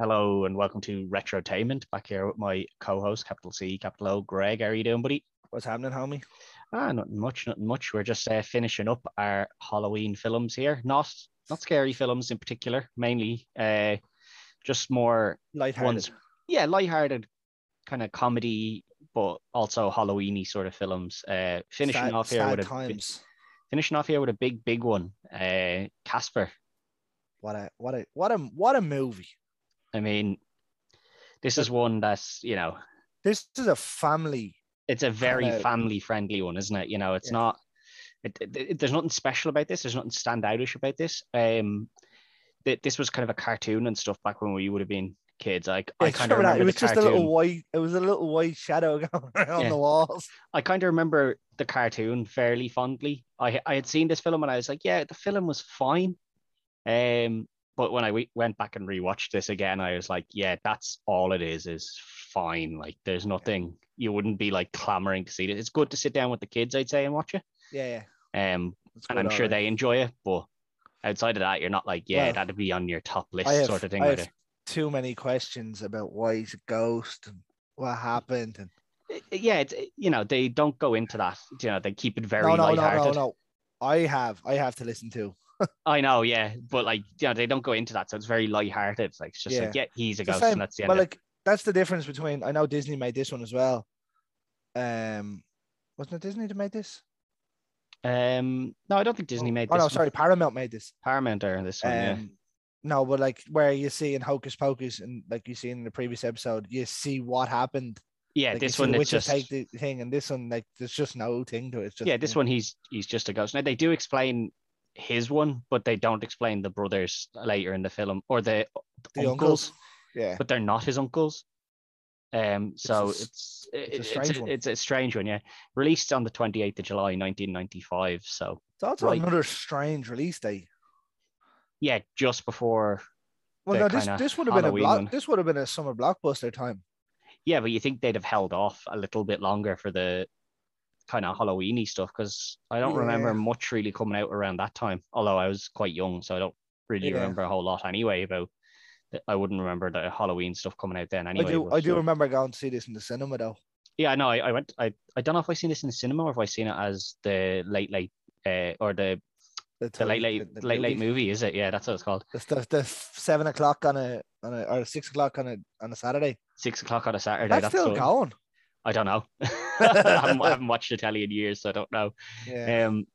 Hello and welcome to Retrotainment. Back here with my co-host, capital C, capital O, Greg. How are you doing, buddy? What's happening, homie? Ah, nothing much, nothing much. We're just uh, finishing up our Halloween films here. Not not scary films in particular, mainly uh, just more Lighthearted. ones. Yeah, lighthearted kind of comedy, but also Halloweeny sort of films. Uh, finishing Sad- off here with a finishing off here with a big, big one. Uh, Casper. What a what a what a what a movie. I mean, this is one that's you know This is a family. it's a very Kinda- family friendly one, isn't it? You know, it's Yeah. not. It, it- there's nothing special about this. There's nothing standoutish about this. Um, th- this was kind of a cartoon and stuff back when we would have been kids. Like I Yeah, kind of remember remember that? It was just cartoon. a little white. It was a little white shadow going around Yeah. the walls. I kind of remember the cartoon fairly fondly. I I had seen this film and I was like, yeah, the film was fine. Um, but when I went back and rewatched this again, I was like, yeah, that's all it is. Is fine. Like, there's nothing. You wouldn't be like clamoring to see it. It's good to sit down with the kids, I'd say, and watch it. Yeah, yeah. Um, It's and I'm sure alright. they enjoy it. But outside of that, you're not like, yeah, Well, that'd be on your top list have, sort of thing. I have too many questions about why he's a ghost and what happened. And Yeah, it's you know they don't go into that. You know they keep it very no, no, no, no, no. I have I have to listen to. I know, yeah, but like you know they don't go into that, so it's very lighthearted. It's like it's just like yeah, he's a ghost, and that's the end. Well, like that's the difference between. I know Disney made this one as well. Um, wasn't it Disney that made this? Um, no, I don't think Disney made Oh this. no, one. sorry, Paramount made this. Paramount are this one. yeah. Um, no, but like where you see in Hocus Pocus and like you see in the previous episode, you see what happened. Yeah, Like, this one witches just take the thing, and this one like there's just no thing to it. It's just yeah, this one he's he's just a ghost. Now they do explain his one, but they don't explain the brothers later in the film or the, the uncles, uncles. Yeah, but they're not his uncles. Um, so a it's it's a it's, it's, strange a, one. it's a strange one. Yeah, released on the twenty eighth of July, nineteen ninety five. So that's right. another strange release date. yeah, just before. Well, no, this this would have been a Halloween block. one. This would have been a summer blockbuster time. Yeah, but you think they'd have held off a little bit longer for the kind of Halloweeny stuff because I don't remember much really coming out around that time. Although I was quite young, so I don't really Yeah. remember a whole lot anyway about. I wouldn't remember the Halloween stuff coming out then anyway. I do. I do so- remember going to see this in the cinema though. Yeah, I know. I, I went. I, I don't know if I seen this in the cinema or if I seen it as the late late uh, or the the tel- late late the late late movie. movie. Is it? Yeah, that's what it's called. The, the, the seven o'clock on a on a or six o'clock on a on a Saturday. Six o'clock on a Saturday. That's, That's, still the- going. I don't know. I, haven't, I haven't watched Italian years, so I don't know. Yeah. Um,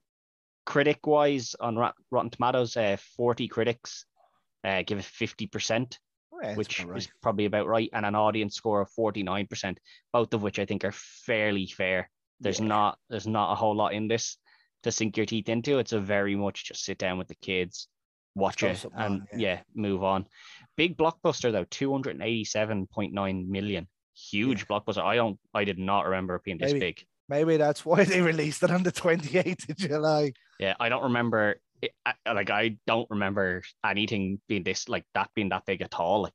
critic wise on Rot- Rotten Tomatoes, uh, 40 critics uh, give it 50%, Yeah, which about is probably about right, and an audience score of 49%, both of which I think are fairly fair. There's Yeah. not there's not a whole lot in this to sink your teeth into. It's a very much just sit down with the kids, watch it, and on, yeah. yeah. move on. Big blockbuster though, 287.9 million. Huge blockbuster. I don't I did not remember it being this Maybe. big. Maybe that's why they released it on the twenty eighth of July. Yeah, I don't remember. It, like I don't remember anything being this like that being that big at all. Like,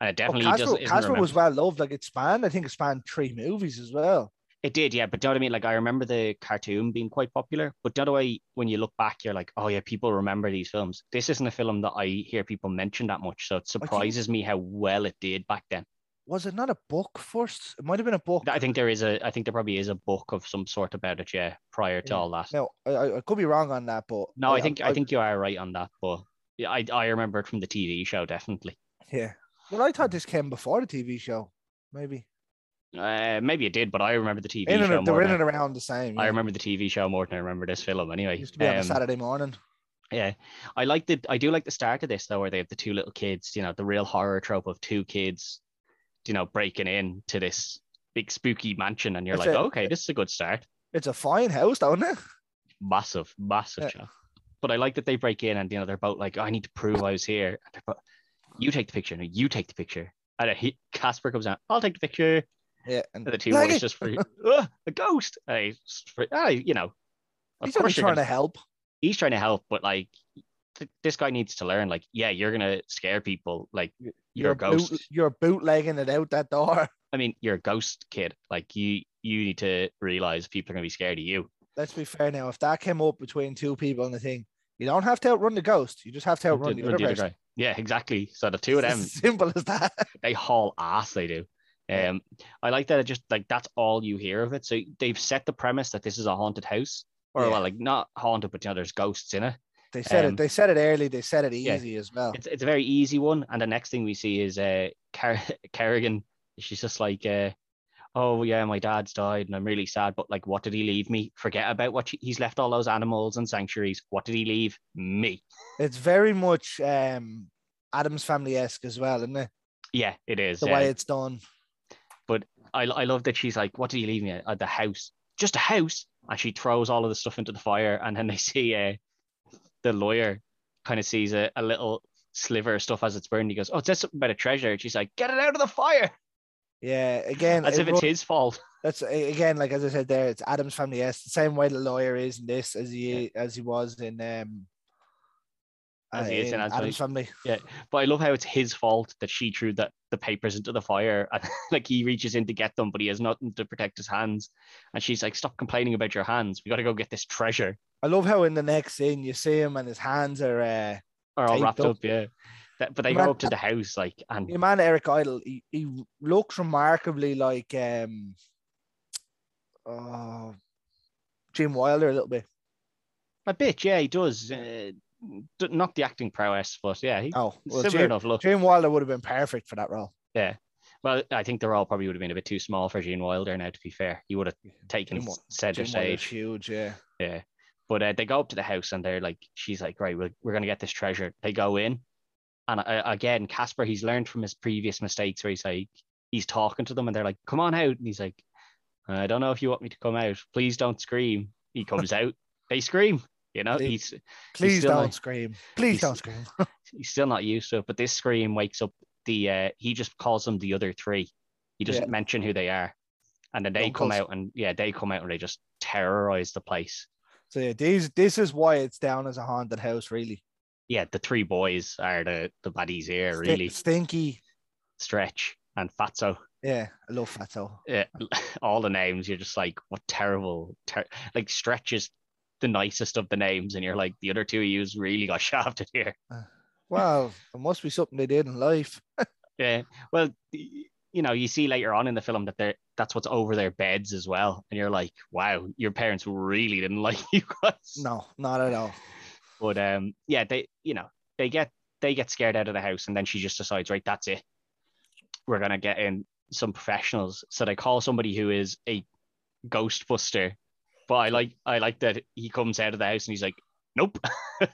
and it Oh, definitely Casper, does. isn't Casper was well loved. Like it spanned. I think it spanned three movies as well. It did, yeah. But do you know what I mean? Like I remember the cartoon being quite popular. But the other way, when you look back, you're like, oh yeah, people remember these films. This isn't a film that I hear people mention that much, so it surprises me how well it did back then. Was it not a book first? It might have been a book. I think there is a, I think there probably is a book of some sort about it, yeah, prior to Yeah. all that. No, I, I I could be wrong on that, but No, I think I think you are right on that, but yeah, I I remember it from the TV show definitely. yeah. Well, I thought this came before the TV show. Maybe Uh, maybe it did, but I remember the TV in show and, they more. were in and around the same. I remember the TV show more than I remember this film. Anyway, It used to be on a Um, Saturday morning. yeah, I like the I do like the start of this though, where they have the two little kids. You know, the real horror trope of two kids, you know, breaking in to this big spooky mansion, and you're That's like, it. okay, this is a good start. It's a fine house, don't it? Massive, massive Yeah. But I like that they break in, and you know, they're both like, I need to prove I was here. Both, you take the picture, no, you take the picture. And he, Casper comes out, I'll take the picture. Yeah, and And the two Like just for "Ugh, a ghost. And he's just for, ah, you know, he's only trying gonna- to help. he's trying to help, but like th- this guy needs to learn. Like, yeah, you're gonna scare people. Like, you're, a ghost. Boot, you're bootlegging it out that door. I mean, you're a ghost kid. Like, you you need to realize people are gonna be scared of you. Let's be fair now. If that came up between two people in the thing, you don't have to outrun the ghost. You just have to outrun the, Run other the other guy. Yeah, exactly. So the two of them, simple as that. they haul ass. They do. Um, I like that. It just like that's all you hear of it. So they've set the premise that this is a haunted house, or Yeah. well, like not haunted, but you know, there's ghosts in it. They said Um, it. They said it early. They said it yeah. easy as well. It's it's a very easy one. And the next thing we see is uh Car- Carrigan. She's just like, uh, oh yeah, my dad's died, and I'm really sad. But like, what did he leave me? Forget about what she- he's left all those animals and sanctuaries. What did he leave me? It's very much um Addams family esque as well, isn't it? Yeah, it is. The yeah. way it's done. But I, I love that she's like, what did he leave me at, at the house? Just a house. And she throws all of the stuff into the fire. And then they see uh, the lawyer kind of sees a, a little sliver of stuff as it's burned. He goes, oh, it says something about a treasure. And she's like, get it out of the fire. Yeah. Again, As it if it's his fault. that's again like as I said there. It's Addams family esque. The same way the lawyer is in this as he as he was in um. As he is in Addams family. But I love how it's his fault that she threw the, the papers into the fire. And like he reaches in to get them, but he has nothing to protect his hands. And she's like, stop complaining about your hands. We got to go get this treasure. I love how in the next scene you see him and his hands are uh Or all wrapped up. up, yeah. That- but they Man, go up to the house, like, and your man Eric Idle, he, he looks remarkably like um oh Jim Wilder a little bit. A bit, yeah, he does. Uh, not the acting prowess, but yeah, he, Oh, well, similar Jim, enough look. Jim Wilder would have been perfect for that role. Yeah. Well, I think the role probably would have been a bit too small for Gene Wilder. Now, to be fair, he would have taken Wil- center Wilder's stage. huge, yeah. Yeah, but uh, they go up to the house and they're like, she's like, right, we're, we're gonna get this treasure. They go in, and uh, again, Casper, he's learned from his previous mistakes where he's like, he's talking to them and they're like, come on out, and he's like, I don't know if you want me to come out. Please don't scream. He comes out. They scream. You know, Please- he's Please still don't like- scream. Please don't scream. he's still not used to it. But this scream wakes up the uh he just calls them the other three. He doesn't Yeah. mention who they are. And then they come out and yeah, they come out and they just terrorize the place. So yeah, these this is why it's down as a haunted house, really. Yeah, the three boys are the the baddies here, Sti- really. stinky. Stretch and Fatso. Yeah, I love Fatso. Yeah, all the names, you're just like, what terrible ter- like Stretch is the nicest of the names, and you're like, the other two of yous really got shafted here. Well, it must be something they did in life. Yeah. Well, you know, you see later on in the film that they're that's what's over their beds as well. And you're like, wow, your parents really didn't like you guys. No, not at all. But um, yeah, they you know, they get they get scared out of the house and then she just decides, right, that's it. We're gonna get in some professionals. So they call somebody who is a ghostbuster. But I like I like that he comes out of the house and he's like, Nope. Do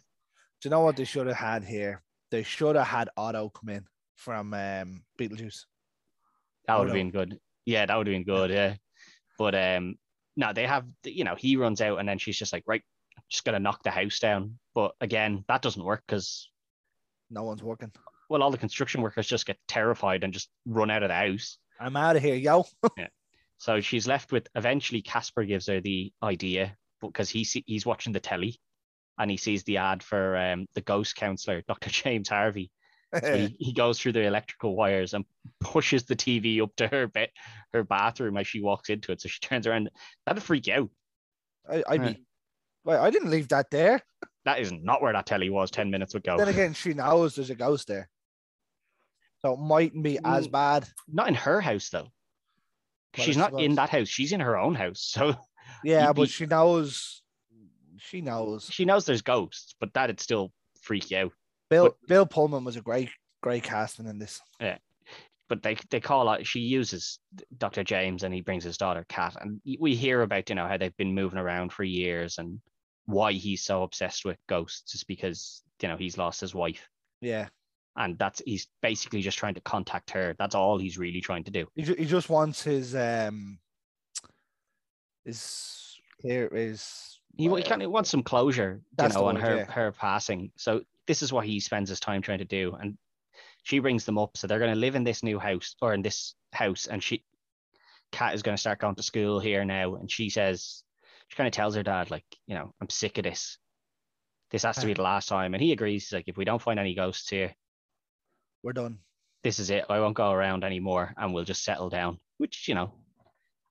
you know what they should have had here? They should have had Otto come in from um, Beetlejuice. That would have been good. Yeah, that would have been good. Yeah. But um no, they have you know, he runs out and then she's just like, right, I'm just gonna knock the house down. But again, that doesn't work because No one's working. well, all the construction workers just get terrified and just run out of the house. I'm out of here, yo. So she's left with eventually Casper gives her the idea because he see, he's watching the telly and he sees the ad for um, the ghost counselor, Dr. James Harvey. So he, he goes through the electrical wires and pushes the TV up to her bed, her bathroom as she walks into it. So she turns around. That'd freak you out. I, I'd Yeah. Wait, I didn't leave that there. That is not where that telly was 10 minutes ago. Then again, she knows there's a ghost there. So it mightn't be as Mm. bad. Not in her house, though. She's not in that house. She's in her own house. So Yeah, You'd but be- she knows. She knows. she knows there's ghosts, but that'd still freak you out. Bill but- Bill Pullman was a great, great casting in this. Yeah, but they, they call out, she uses Dr. James and he brings his daughter, Kat. And we hear about, you know, how they've been moving around for years and why he's so obsessed with ghosts is because, you know, he's lost his wife. Yeah, And that's, he's basically just trying to contact her. That's all he's really trying to do. he, ju- he just wants his um his here is he, he kind of wants some closure, you know, on word, her yeah. her passing. So this is what he spends his time trying to do, and she brings them up. So they're going to live in this new house or in this house, and she, Kat is going to start going to school here now, and she says she kind of tells her dad like, you know, I'm sick of this. This has to be the last time, and he agrees. He's like, if we don't find any ghosts here, we're done. this is it. I won't go around anymore, and we'll just settle down. Which you know,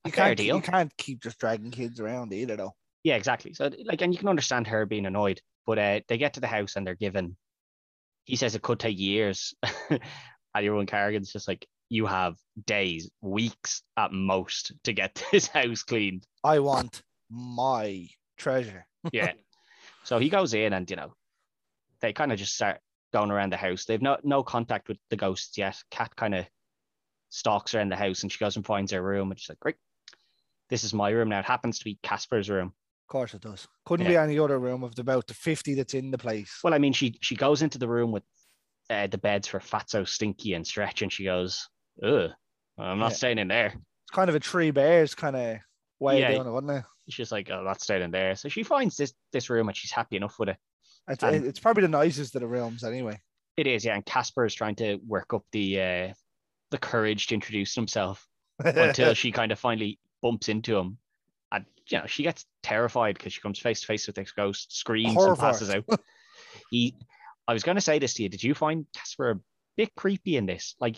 a You fair can't deal. you can't keep just dragging kids around either though. Yeah, exactly. So like, and you can understand her being annoyed, but uh, they get to the house and they're given he says it could take years. and everyone Carrigan's just like, you have days, weeks at most to get this house cleaned. I want my treasure. Yeah. so he goes in and, you know, they kind of just start going around the house. They've no no contact with the ghosts yet. Kat kind of stalks around the house and she goes and finds her room and she's like, Great, this is my room now. It happens to be Casper's room. Of course it does. Couldn't be any other room of about the 50 that's in the place. Well, I mean, she she goes into the room with uh, the beds for Fatso, Stinky, and Stretch, and she goes, Ugh, I'm not Yeah. staying in there. It's kind of a three bears kind of way Yeah. of doing it, wasn't it? She's like, Oh, not staying in there. So she finds this this room and she's happy enough with it. It's, And- it's probably the nicest of the rooms anyway. It is, yeah. And Casper is trying to work up the uh, the courage to introduce himself until she kind of finally bumps into him. And you know, she gets terrified because she comes face to face with this ghost, screams and passes out. he I was gonna say this to you. Did you find Casper a bit creepy in this? Like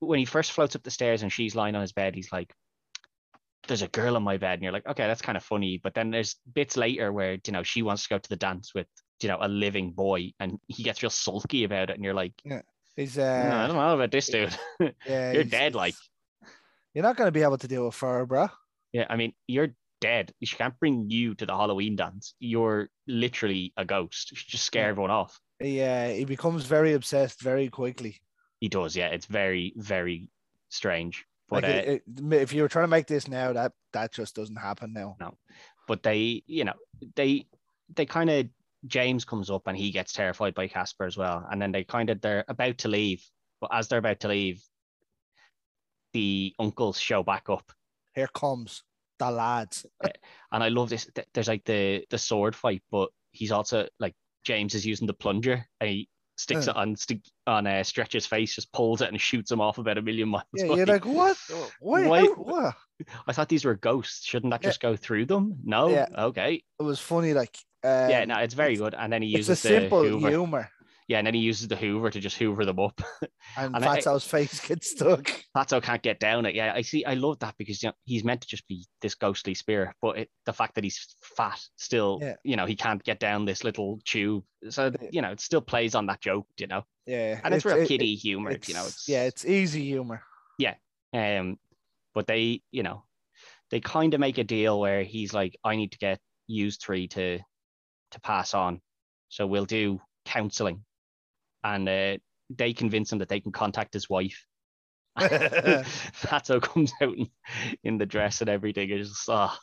when he first floats up the stairs and she's lying on his bed, he's like, There's a girl on my bed, and you're like, okay, that's kind of funny. But then there's bits later where you know she wants to go to the dance with you know a living boy, and he gets real sulky about it, and you're like, yeah He's "No, I uh, don't know about this dude. yeah, You're dead, like. You're not going to be able to deal with her, bro. Yeah, I mean, you're dead. She can't bring you to the Halloween dance. You're literally a ghost. You just scare Yeah. everyone off. Yeah, he becomes very obsessed very quickly. He does, yeah. It's very, very strange. But Like uh, it- if you were trying to make this now, that that just doesn't happen now. No. But they, you know, they they kind of James comes up and he gets terrified by Casper as well. And then they kind of they're about to leave, but as they're about to leave, the uncles show back up. Here comes the lads. And I love this. There's like the the sword fight, but he's also like James is using the plunger and he sticks it on stick on uh, Stretch's face, just pulls it and shoots him off about a million miles. Yeah, away. you're like, what? Why? Why- what? I thought these were ghosts. Shouldn't that Yeah. just go through them? No. Yeah. Okay. It was funny, like. Um, yeah. No, it's very it's- good. And then he It's a uses the simple Hoover. humor, Yeah, and then he uses the Hoover to just Hoover them up. and, And I- Fatso's face gets stuck. Fatso can't get down it. Yeah, I see. I love that because you know, he's meant to just be this ghostly spirit, but it, the fact that he's fat still, Yeah. you know, he can't get down this little tube. So you know, it still plays on that joke, you know, Yeah, and it's, real it- kiddie humor. it's, you know, it's yeah, it's easy humor. Yeah, um, but they, you know, they kind of make a deal where he's like, I need to get used three to to pass on, so we'll do counseling, and uh, they convince him that they can contact his wife. Fatso comes out in, in the dress and everything. It's just, ah,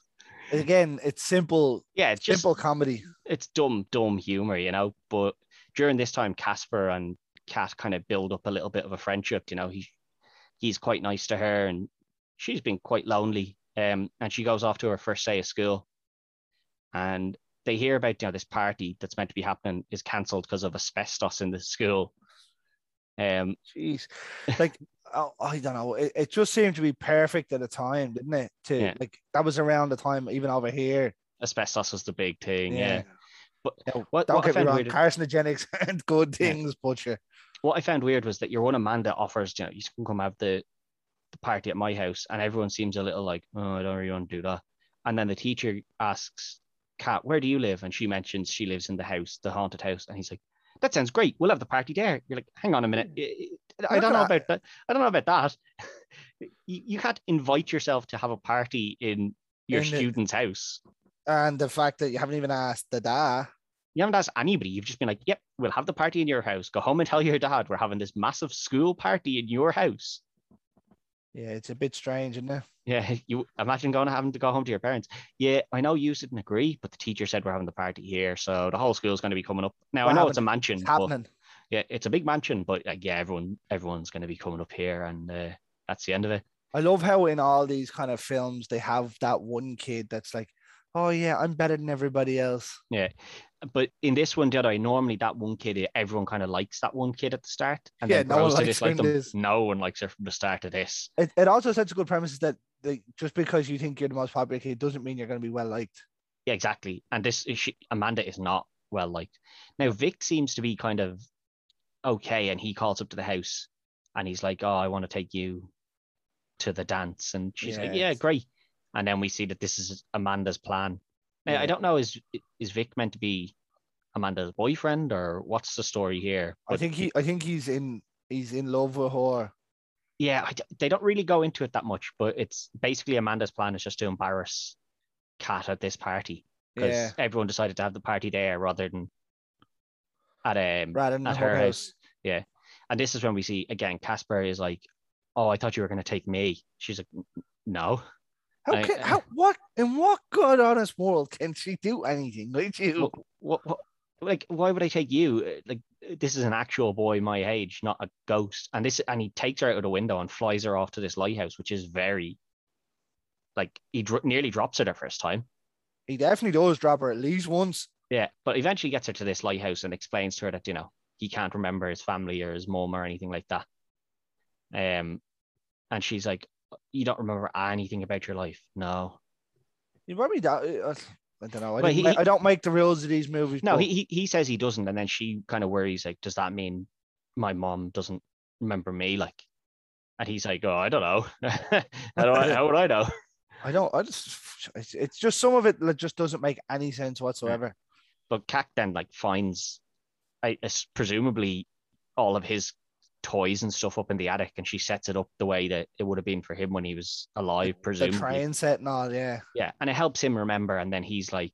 Again, it's simple, yeah, it's just simple comedy. it's dumb, dumb humor, you know. But during this time, Casper and Kat kind of build up a little bit of a friendship. You know, he he's quite nice to her, and she's been quite lonely. Um, and she goes off to her first day of school, and they hear about you know this party that's meant to be happening is cancelled because of asbestos in the school. Um, Jeez, like oh, I don't know. It, it just seemed to be perfect at the time, didn't it? To Yeah. like that was around the time, even over here. asbestos was the big thing. Yeah. But No, what, don't what get me wrong. weird- Carcinogenics aren't good things, but you what I found weird was that your one Amanda offers, you know, you can come have the the party at my house, and everyone seems a little like, oh, I don't really want to do that. And then the teacher asks Kat, where do you live? And she mentions she lives in the house, the haunted house, and he's like, that sounds great. We'll have the party there. You're like, hang on a minute. I don't know about that. I don't know about that. you, you can't invite yourself to have a party in your In the- student's house. and the fact that you haven't even asked the da. You haven't asked anybody. You've just been like, yep, we'll have the party in your house. Go home and tell your dad we're having this massive school party in your house. Yeah, it's a bit strange, isn't it? Yeah, you imagine going to having to go home to your parents. Yeah, I know you didn't agree, but the teacher said we're having the party here, so the whole school's going to be coming up. Now I know it's a mansion, It's happening. yeah, it's a big mansion, but like, yeah, everyone everyone's going to be coming up here, and uh, that's the end of it. I love how in all these kind of films they have that one kid that's like, "Oh yeah, I'm better than everybody else." But in this one, Jedi, normally that one kid, everyone kind of likes that one kid at the start, and Yeah, then no one likes in them. No one likes her from the start of this. It, it also sets a good premise that they, just because you think you're the most popular kid doesn't mean you're going to be well liked. Yeah, exactly. And this is she, Amanda is not well liked. Now Vic seems to be kind of okay, and he calls up to the house, and he's like, "Oh, I want to take you to the dance," and she's like, Yeah. "Yeah, great." And then we see that this is Amanda's plan. Now I don't know is is Vic meant to be Amanda's boyfriend, or what's the story here? I think he I think he's in he's in love with her. yeah, I they don't really go into it that much, but it's basically Amanda's plan is just to embarrass Kat at this party because Yeah. everyone decided to have the party there rather than at um Rather than at her, her house. Yeah, And this is when we see again Casper is like, "Oh, I thought you were going to take me." She's like, "No." How I- can how what in what good honest world can she do anything with you? What, what, what, like, why would I take you? Uh, Like, this is an actual boy my age, not a ghost. And this, and he takes her out of the window and flies her off to this lighthouse, which is very, like, he dr- nearly drops her the first time. He definitely does drop her at least once. Yeah, but eventually gets her to this lighthouse and explains to her that you know he can't remember his family or his mom or anything like that. Um, and she's like, "You don't remember anything about your life? No, You probably don't. uh, I don't know. I, he- I don't make the rules of these movies. no." but He he, says he doesn't, and then she kind of worries like, "Does that mean my mom doesn't remember me?" Like, and he's like, "Oh, I don't know. how, do I, how would I know?" I don't. I just. It's, it's just some of it that just doesn't make any sense whatsoever. But Kat then like finds, I presumably all of his toys and stuff up in the attic, and she sets it up the way that it would have been for him when he was alive, The presumably. train set and all. Yeah. Yeah, and it helps him remember. And then he's like,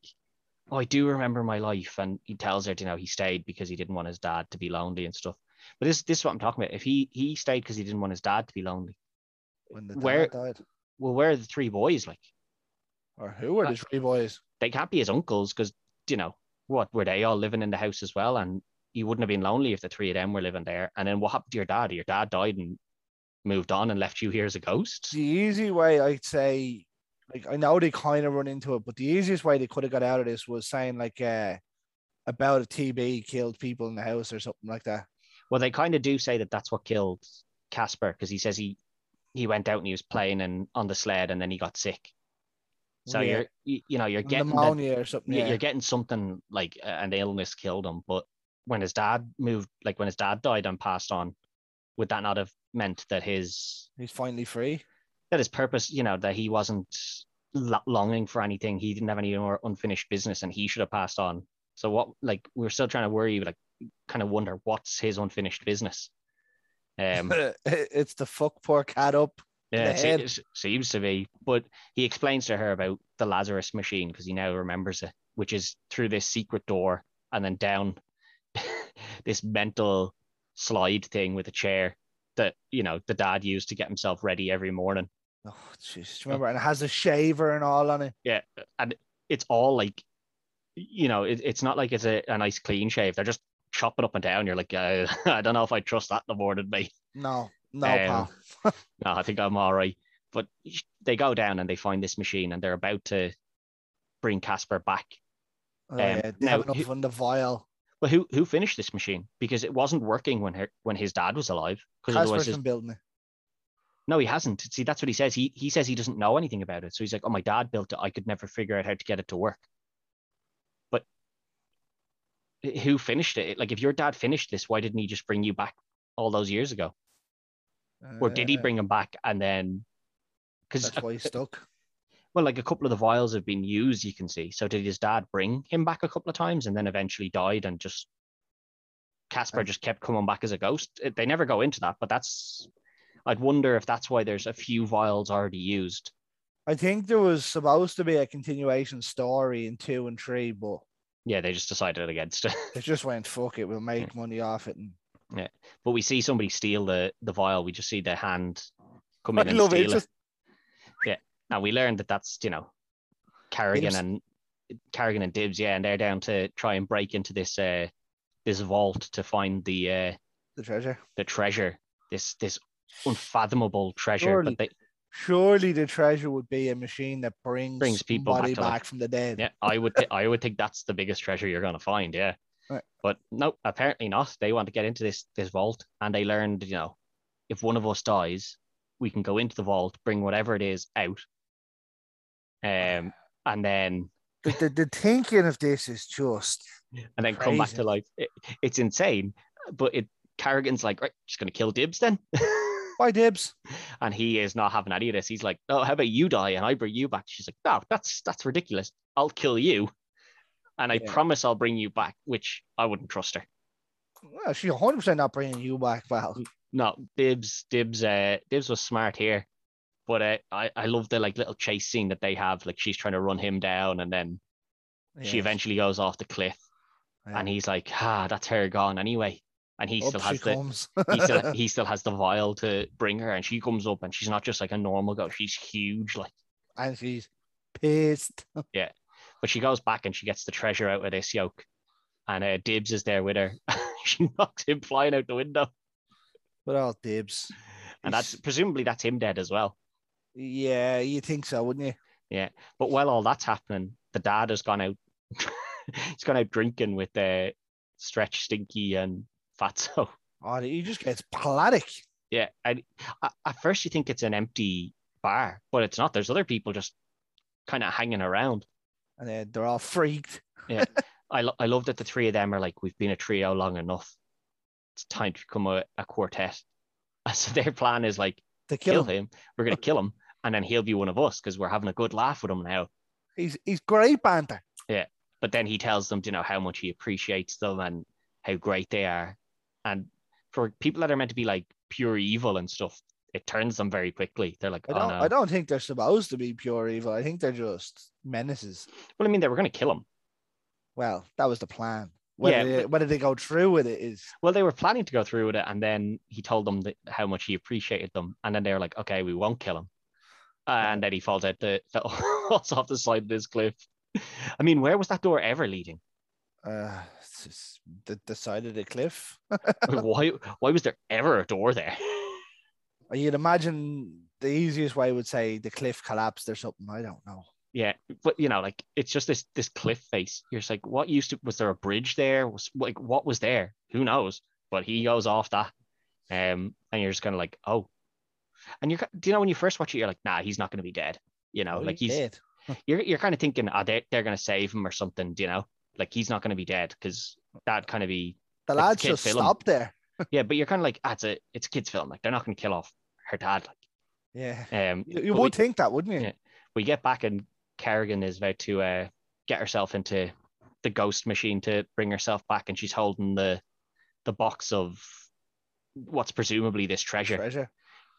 "Oh, I do remember my life," and he tells her, you know, he stayed because he didn't want his dad to be lonely and stuff. But this this is what I'm talking about. If he he stayed because he didn't want his dad to be lonely, When the Where- dad died. well, where are the three boys? Like, Or who were Uh, the three boys? they can't be his uncles because you know what were they all living in the house as well and he wouldn't have been lonely if the three of them were living there and then what happened to your dad your dad died and moved on and left you here as a ghost The easy way I'd say, like I know they kind of run into it, but the easiest way they could have got out of this was saying like uh about a TB killed people in the house or something like that. well they kind of do say that that's what killed casper because he says he he went out and he was playing and on the sled and then he got sick so Yeah. you're you, you know you're getting that, pneumonia or something. you- Yeah. you're getting something like an illness killed him but when his dad moved like when his dad died and passed on would that not have meant that his He's finally free. that his purpose, you know, that he wasn't longing for anything. He didn't have any more unfinished business, and he should have passed on. So what, like, we're still trying to worry, like, kind of wonder what's his unfinished business. Um, it's the fuck poor Kat up. yeah, it, it seems to be. But he explains to her about the Lazarus machine because he now remembers it, which is through this secret door and then down this mental slide thing with a chair that you know the dad used to get himself ready every morning. Oh, jeez. Remember, and it has a shaver and all on it. yeah and it's all like you know it, it's not like it's a, a nice clean shave they're just chopping up and down you're like uh, i don't know if i trust that no more than me No, no, Um, pal. no i think i'm all right but they go down and they find this machine and they're about to bring casper back Oh, um, yeah, they now, have enough who- on the vial. But who who finished this machine? Because it wasn't working when her when his dad was alive because otherwise his, building it. no he hasn't. See that's what he says. He he says he doesn't know anything about it. So he's like oh my dad built it. I could never figure out how to get it to work. But who finished it? Like if your dad finished this why didn't he just bring you back all those years ago? Or did he Uh, bring him back and then because That's why he's stuck. Well like a couple of the vials have been used you can see. So did his dad bring him back a couple of times and then eventually died and just casper just kept coming back as a ghost? It- they never go into that but that's i'd wonder if that's why there's a few vials already used. I think there was supposed to be a continuation story in two and three, but yeah they just decided against it. it just went fuck it. We'll make money off it. And Yeah, but we see somebody steal the the vial. We just see their hand come I in and love it. steal It's it, just and we learned that that's you know carrigan Dibs. and carrigan and dibs yeah and they're down to try and break into this uh this vault to find the uh the treasure. the treasure this this unfathomable treasure Surely. but they Surely the treasure would be a machine that brings, Brings people back back, life. from the dead. yeah i would th- i would think that's the biggest treasure you're going to find yeah Right. but no apparently not they want to get into this this vault and they learned you know if one of us dies we can go into the vault bring whatever it is out um and then The, the, the thinking of this is just and then come back to life. It- it's insane but it Carrigan's like right just gonna kill Dibs then. Why dibs. and he is not having any of this. He's like oh how about you die and I bring you back? She's like no that's that's ridiculous. I'll kill you. And I Yeah. promise I'll bring you back, which I wouldn't trust her. Well, she's 100 percent not bringing you back, Val. No, Dibs, Dibs, uh, Dibs was smart here, but uh, I, I love the like little chase scene that they have. Like she's trying to run him down, and then she eventually goes off the cliff, yeah. and he's like, "Ah, that's her gone anyway," and he Up still has the he still he still has the vial to bring her, and she comes up, and she's not just like a normal girl; she's huge, like. and she's pissed. Yeah, but she goes back and she gets the treasure out of this yoke, and uh, Dibs is there with her. she knocks him flying out the window, But all dibs. and that's presumably that's him dead as well. Yeah, you think so, wouldn't you? Yeah. But while all that's happening, the dad has gone out. he's gone out drinking with uh, Stretch, Stinky, and Fatso. Oh, he just gets palatic. Yeah, and at, at first you think it's an empty bar, but it's not. There's other people just kind of hanging around. And then they're all freaked. Yeah. I lo- I love that the three of them are like, we've been a trio long enough. It's time to become a, a quartet. So their plan is like, To kill, kill him. him. We're gonna kill him, and then he'll be one of us because we're having a good laugh with him now. He's he's great banter. Yeah, but then he tells them, you know, how much he appreciates them and how great they are. And for people that are meant to be like pure evil and stuff, it turns them very quickly. They're like, I oh don't no. I don't think they're supposed to be pure evil. I think they're just menaces. Well, I mean, they were gonna kill him. Well, that was the plan. Whether, Yeah, they, whether they go through with it is Well, they were planning to go through with it, and then he told them that how much he appreciated them, and then they were like, "Okay, we won't kill him," and then he falls out the falls off the side of this cliff. I mean, where was that door ever leading? uh the, the side of the cliff. why why was there ever a door there? You'd imagine the easiest way would say the cliff collapsed or something. I don't know. Yeah, but you know, like it's just this this cliff face. You're just like, what used to was there a bridge there? Was like what was there? Who knows? But he goes off that, um, and you're just kind of like, oh, and you're do you know when you first watch it, you're like, nah, he's not going to be dead. You know, Oh, like he's dead. you're you're kind of thinking, oh, they they're going to save him or something. Do you know, like he's not going to be dead because that'd kind of be The like lads just film. stopped there. yeah. But you're kind of like, ah, it's a it's a kids film. Like they're not going to kill off her dad. Like, Yeah. Um, You, you but we- would think that, wouldn't you? Yeah. we get back and Carrigan is about to uh, get herself into the ghost machine to bring herself back, and she's holding the the box of what's presumably this treasure. Treasure.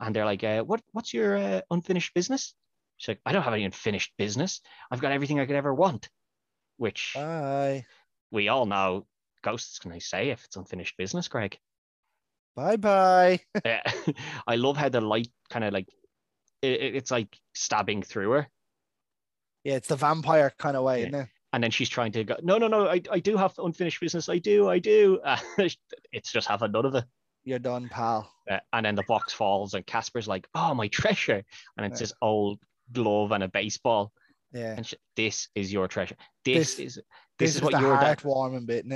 And they're like, uh, "What what's your uh, unfinished business?" She's like, "I don't have any unfinished business. I've got everything I could ever want." Which Bye. we all know ghosts can they say if it's unfinished business, Greg? Bye bye. Yeah. I love how the light kind of like it- it's like stabbing through her. Yeah, it's the vampire kind of way, Yeah. isn't it? and then she's trying to go no no no i, I do have unfinished business i do i do uh, it's just having none of it You're done, pal. Uh, and then the box falls and casper's like oh my treasure. And it's Yeah. this old glove and a baseball. Yeah. and she, this is your treasure. This, This- is this, This, is, is, what the your dad heartwarming bit,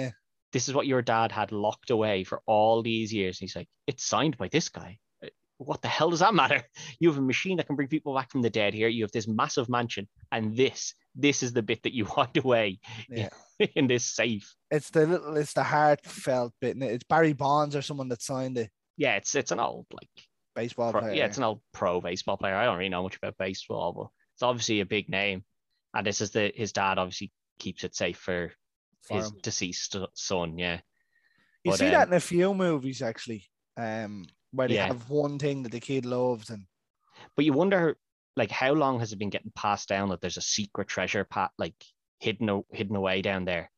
this is what your dad had locked away for all these years. And he's like it's signed by this guy. Uh, what the hell does that matter? You have a machine that can bring people back from the dead here. You have this massive mansion and this this is the bit that you hide away Yeah. in this safe It's the little, it's the heartfelt bit. Innit? It's Barry Bonds or someone that signed it. yeah, it's it's an old like baseball pro, player. yeah, it's an old pro baseball player. I don't really know much about baseball, but it's obviously a big name. And this is the his dad obviously keeps it safe for for his him. deceased son. Yeah, You but, see um, that in a few movies actually, um, where they Yeah. have one thing that the kid loves and but you wonder like how long has it been getting passed down that there's a secret treasure pat like hidden a- hidden away down there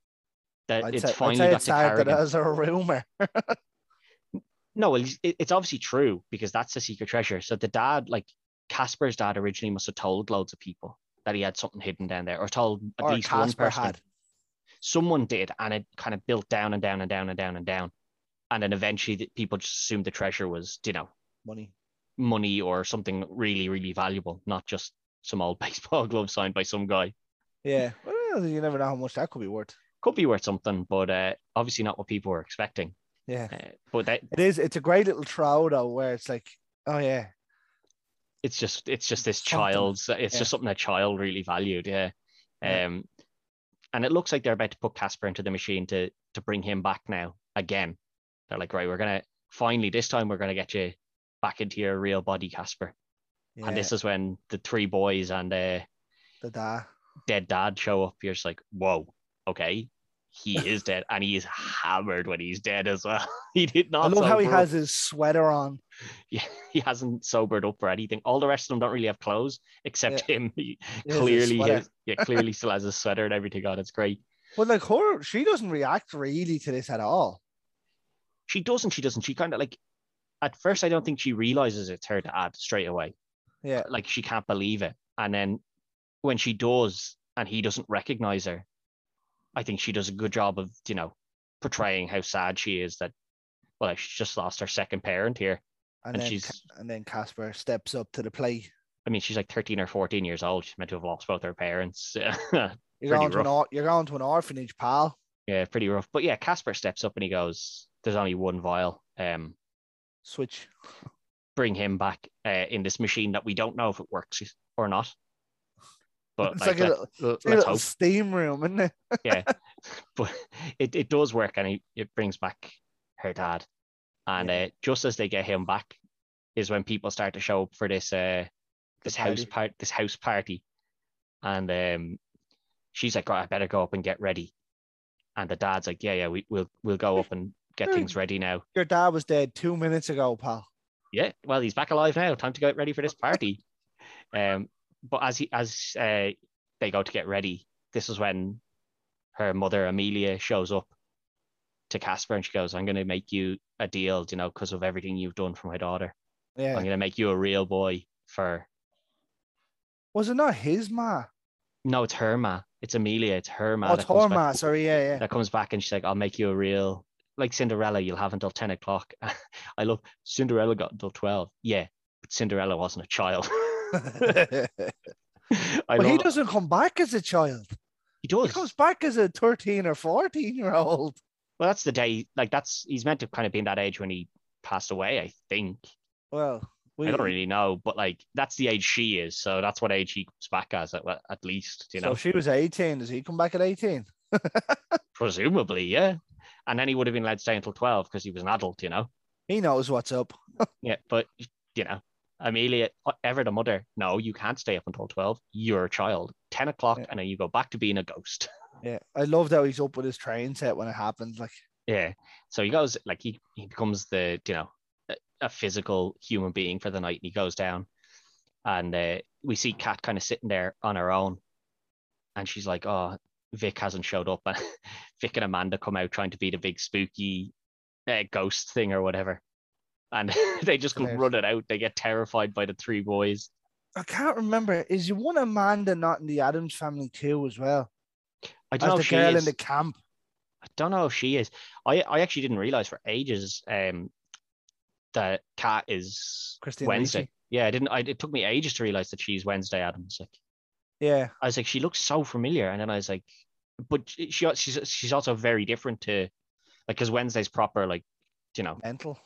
that I'd it's say, I'd finally say got it's to that as a rumor. No, it's- it, it's obviously true because that's the secret treasure. So the dad, like Casper's dad, originally must have told loads of people that he had something hidden down there, or told at Or least one person. had. Someone did, and it kind of built down and down and down and down and down, and then eventually the, people just assumed the treasure was, you know, Money. Money or something really, really valuable, not just some old baseball glove signed by some guy. Yeah. Well, you never know how much that could be worth. Could be worth something, but uh, obviously not what people were expecting. Yeah. Uh, but that It is. It's a great little throw though, where it's like, oh yeah, it's just it's just this Something, child's it's yeah. just something a child really valued yeah. Yeah. um and it looks like they're about to put casper into the machine to to bring him back now again they're like right we're gonna finally this time we're gonna get you back into your real body casper yeah. and this is when the three boys and uh the da. dead dad show up you're just like whoa okay, he is dead, and he is hammered when he's dead as well. he did not. I love how he up. has his sweater on. Yeah, he hasn't sobered up or anything. All the rest of them don't really have clothes except him. He He his clearly, has, yeah, clearly still has a sweater and everything on. It's great. But like her, she doesn't react really to this at all. She doesn't. She doesn't. She kind of like. At first, I don't think she realizes it's her dad straight away. Yeah. Like she can't believe it, and then when she does, and he doesn't recognize her, I think she does a good job of you know portraying how sad she is that. Well, she's just lost her second parent here, And, and then she's. And then Casper steps up to the plate. I mean, she's like 13 or 14 years old. She's meant to have lost both her parents. You're going to an or- you're going to an orphanage, pal. yeah, pretty rough. But yeah, Casper steps up and he goes, "There's only one vial. Um, Switch. bring him back uh, in this machine that we don't know if it works or not. But It's like, like a little- It's a let's little hope. steam room, isn't it? Yeah, but it, it does work, and he, it brings back her dad. And Yeah. uh, just as they get him back, is when people start to show up for this uh this house party. part this house party, and um, she's like, "Oh, I better go up and get ready," and the dad's like, "Yeah, yeah, we, we'll we'll go up and get Hmm. things ready now." Your dad was dead two minutes ago, pal. yeah, well, he's back alive now. Time to get ready for this party. um, but as he as uh, they go to get ready, this is when her mother Amelia shows up to Casper and she goes, "I'm going to make you a deal, you know, because of everything you've done for my daughter. Yeah. I'm going to make you a real boy for." Was it not his ma? No, it's her ma. It's Amelia. It's her ma. Oh, it's her back- ma. Sorry, yeah, yeah. That comes back and she's like, "I'll make you a real." Like Cinderella, you'll have until 10 o'clock. I love Cinderella got until 12. Yeah, but Cinderella wasn't a child. I but he doesn't come back as a child. He does. He comes back as a 13 or 14 year old. Well, that's the day. Like that's he's meant to kind of be in that age when he passed away. I think. Well, we, I don't really know, but like that's the age she is. So that's what age he comes back as at, at least. You so know, if she was 18, does he come back at 18? presumably, yeah. And then he would have been led to stay until twelve because he was an adult. You know. He knows what's up. Yeah, but you know, Amelia, ever the mother, no, you can't stay up until twelve. You're a child. Ten o'clock, Yeah. and then you go back to being a ghost. Yeah. I love how he's up with his train set when it happens. Like, Yeah. So he goes like he he becomes the you know a, a physical human being for the night, and he goes down, and uh, we see Kat kind of sitting there on her own, and she's like, "Oh, Vic hasn't showed up," Vic and Amanda come out trying to be the big spooky uh, ghost thing or whatever, and they just go run it out. They get terrified by the three boys. I can't remember. Is you one Amanda not in the Addams family too as well? I don't know the if she girl is. in the camp. I don't know if she is. I I actually didn't realize for ages um that Kat is Christina Wednesday. Ricci. Yeah, I didn't. I, it took me ages to realize that she's Wednesday Addams. Like Yeah. I was like, she looks so familiar, and then I was like, but she she's she's also very different to like because Wednesday's proper like you know Mental.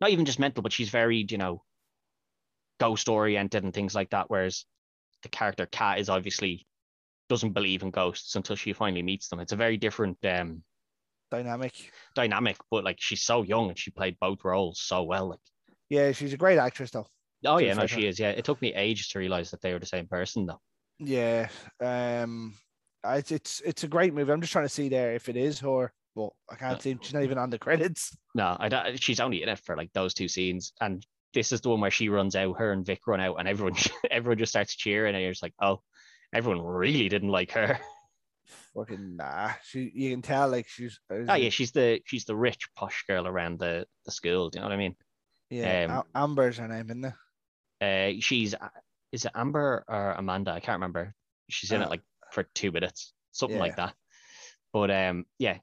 not even just mental, but she's very you know ghost oriented and things like that. Whereas the character Kat is obviously doesn't believe in ghosts until she finally meets them. It's a very different um Dynamic. dynamic, but like she's so young and she played both roles so well. Like, Yeah, she's a great actress though. oh yeah, no, she is. Yeah, it took me ages to realize that they were the same person though. Yeah. Um it's it's it's a great movie. I'm just trying to see there if it is her, but I can't Uh, see she's not even on the credits. No, I don't, she's only in it for like those two scenes, and this is the one where she runs out. Her and Vic run out, and everyone everyone just starts cheering, and you're just like, oh, everyone really didn't like her. Fucking nah. She you can tell like she's Oh yeah, she's the she's the rich posh girl around the the school. Do you know what I mean? yeah. um, Amber's her name, isn't it? Uh, she's is it Amber or Amanda? I can't remember. She's in Uh, it like for two minutes, something like that. But um, yeah.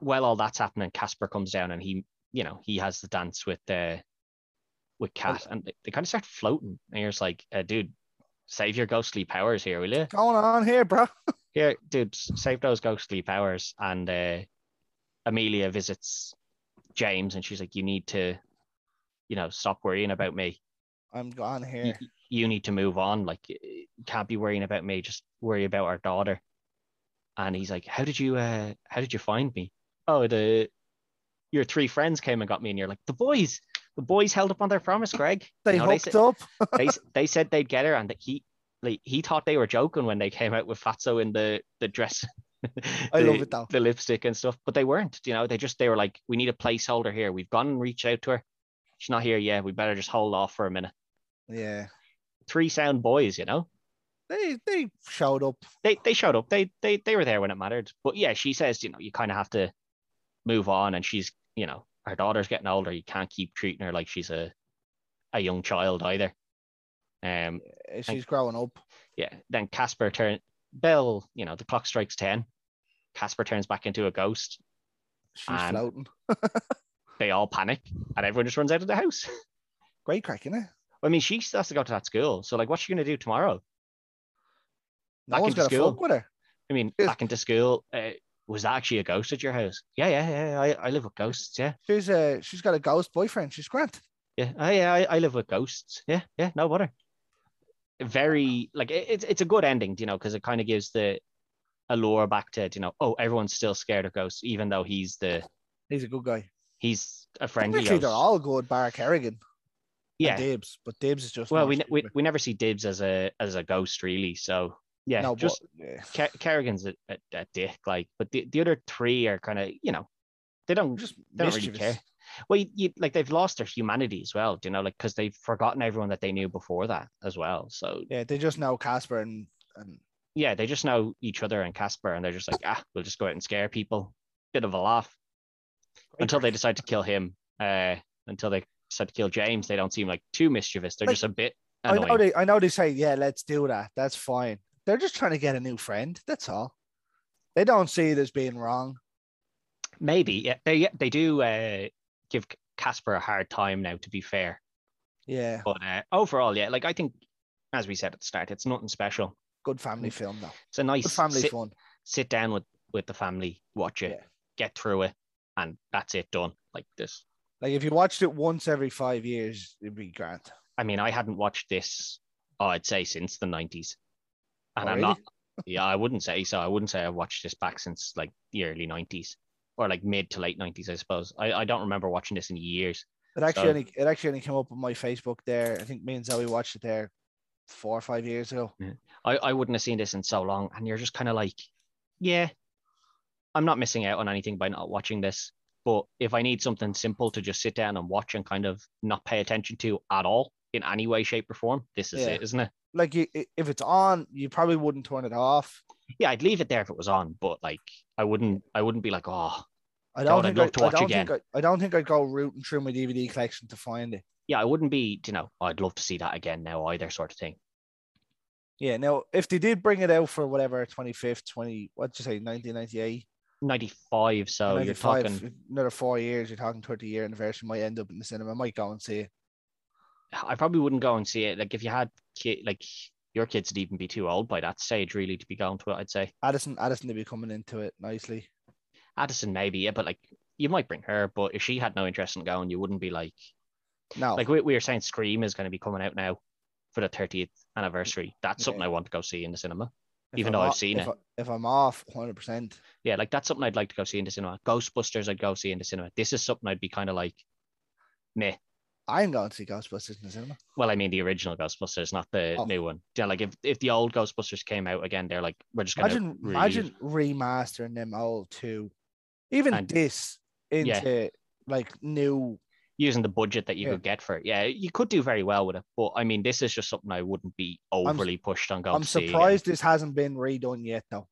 While all that's happening, Casper comes down and he, you know, he has the dance with uh with Kat, and they, they kind of start floating. And you're just like, uh, dude, save your ghostly powers here, will you? What's Going on here, bro. Here, dude, save those ghostly powers. And uh, Amelia visits James, and she's like, you need to, you know, stop worrying about me I'm gone here. y- you need to move on. Like, can't be worrying about me. Just worry about our daughter. And he's like, "How did you? Uh, how did you find me? Oh, the your three friends came and got me." And you're like, "The boys, the boys held up on their promise, Greg. They You know, they hooked said- up. they, they said they'd get her, and that he like he thought they were joking when they came out with Fatso in the the dress I the, love it though. the lipstick and stuff, but they weren't. You know, they just they were like, we need a placeholder here. We've gone and reached out to her. She's not here yet. We better just hold off for a minute. Yeah, Three sound boys, you know. they they showed up. They they showed up. They they they were there when it mattered. But yeah, she says, you know, you kind of have to move on, and she's, you know, her daughter's getting older. You can't keep treating her like she's a a young child either. Um, She's growing up. yeah. Then Casper turn Bell, you know, the clock strikes ten. Casper turns back into a ghost. She's floating. They all panic, and everyone just runs out of the house. Great crack, innit? I mean, she has to go to that school. So, like, what's she gonna do tomorrow? No Back one's into school. fuck with her. I mean, back into school. Uh, was that actually a ghost at your house? Yeah, yeah, yeah. I, I live with ghosts. Yeah, She's uh she's got a ghost boyfriend. She's Grant. yeah. I, yeah, I, I live with ghosts. Yeah, yeah. No bother. Very like it, it's it's a good ending, you know, because it kind of gives the allure back to you know, oh, everyone's still scared of ghosts, even though he's the He's a good guy. he's a friendly Technically, ghost. they're all good, bar Carrigan. Yeah. Dibs, but Dibs is just Well, we, we we never see Dibs as a as a ghost really. So yeah, no, just but, yeah. Ker- Carrigan's a, a, a dick, like, but the, the other three are kind of, you know, they don't just they don't really care. Well, you, you, like they've lost their humanity as well, you know, like because they've forgotten everyone that they knew before that as well. So Yeah, they just know Casper and and yeah, they just know each other and Casper, and they're just like, ah, we'll just go out and scare people. Bit of a laugh until they decide to kill him. Uh, until they to kill James, they don't seem like too mischievous. They're Like, just a bit I know they I know they say, yeah, let's do that. That's fine. They're just trying to get a new friend. That's all. They don't see it as being wrong. Maybe yeah, they yeah, they do uh, give Casper a hard time now. To be fair, Yeah, but uh, overall, yeah, like I think, as we said at the start, it's nothing special. good family film though. It's a nice Good family sit, fun. sit down with with the family, watch it, Yeah. get through it, and that's it done. Like this. Like if you watched it once every five years, it'd be grand. I mean, I hadn't watched this. Oh, I'd say since the nineties, and Oh, I'm really? not. Yeah, I wouldn't say so. I wouldn't say I've watched this back since like the early nineties or like mid to late nineties. I suppose. I, I don't remember watching this in years. It actually So- only it actually only came up on my Facebook there. I think me and Zoe watched it there four or five years ago. Mm. I, I wouldn't have seen this in so long. And you're just kind of like, yeah, I'm not missing out on anything by not watching this. But if I need something simple to just sit down and watch and kind of not pay attention to at all in any way, shape, or form, this is Yeah. it, isn't it? Like you, if it's on, you probably wouldn't turn it off. Yeah, I'd leave it there if it was on, but like I wouldn't I wouldn't be like, oh I don't I'd love I, to I watch don't again. think I, I don't think I'd go rooting through my DVD collection to find it. yeah, I wouldn't be, you know, oh, I'd love to see that again now either sort of thing. Yeah. Now, if they did bring it out for whatever twenty fifth, twenty what'd you say, nineteen ninety eight, 95, so you're talking another four years, you're talking thirty year anniversary might end up in the cinema. I might go and see it. I probably wouldn't go and see it. Like if you had ki- like your kids would even be too old by that stage really to be going to it, I'd say. Addison, Addison would be coming into it nicely. Addison maybe, yeah, but like you might bring her, but if she had no interest in going, you wouldn't be like No, like we, we were saying Scream is going to be coming out now for the 30th anniversary. That's something I want to go see in the cinema. Even I'm though I've seen if it. I, if I'm off, hundred percent. Yeah, like that's something I'd like to go see in the cinema. Ghostbusters I'd go see in the cinema. This is something I'd be kind of like meh. I'm going to see Ghostbusters in the cinema. Well, I mean the original Ghostbusters, not the Oh. new one. Yeah, like if, if the old Ghostbusters came out again, they're like we're just gonna Imagine, re- imagine remastering them all two, even And- this into like new. Using the budget that you Yeah. could get for it. Yeah, you could do very well with it. But I mean, this is just something I wouldn't be overly pushed on going I'm surprised this hasn't been redone yet, though.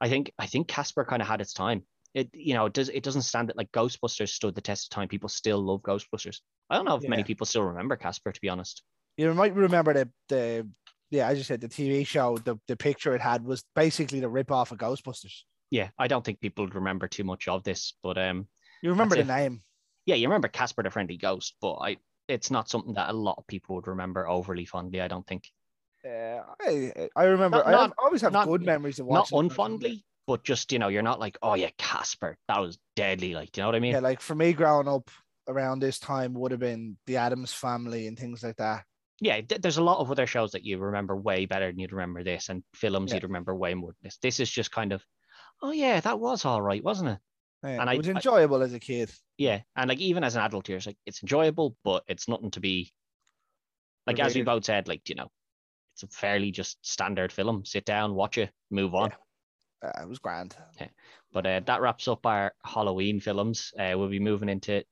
I think I think Casper kind of had its time. It you know it does it doesn't stand that like Ghostbusters stood the test of time. People still love Ghostbusters. I don't know if many people still remember Casper to be honest. You might remember the the yeah, as you said, the TV show, the, the picture it had was basically the rip off of Ghostbusters. Yeah, I don't think people would remember too much of this, but um, You remember the That's name? Yeah, you remember Casper the Friendly Ghost, but I it's not something that a lot of people would remember overly fondly. I don't think. Uh, I I remember. Not- I not- always have not- good memories of Not watching. it. unfondly, but just you know, you're not like, oh yeah, Casper, that was deadly. Like, do you know what I mean? Yeah, like for me, growing up around this time would have been the Addams Family and things like that. yeah, th- there's a lot of other shows that you remember way better than you'd remember this, and films Yeah. you'd remember way more than this. This is just kind of, oh yeah, that was all right, wasn't it? Yeah, And it I- was I- enjoyable as a kid. Yeah, and like even as an adult, you're just like, it's enjoyable, but it's nothing to be like as we both said, like you know, it's a fairly just standard film. Sit down, watch it, move on. uh, it was grand. Yeah. But uh, that wraps up our Halloween films. Uh, we'll be moving into.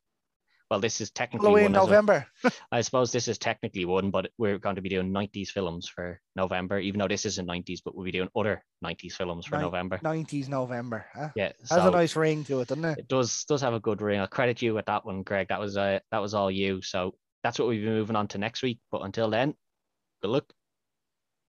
Well, this is technically Halloween. November. I suppose this is technically one, but we're going to be doing 90s films for November, even though this isn't 90s, but we'll be doing other 90s films for Nin- November. 90s November. Huh? Yeah, Has so a nice ring to it, doesn't it? it does does have a good ring. I'll credit you with that one, Greg. That was uh, that was all you. So that's what we'll be moving on to next week. But until then, good luck.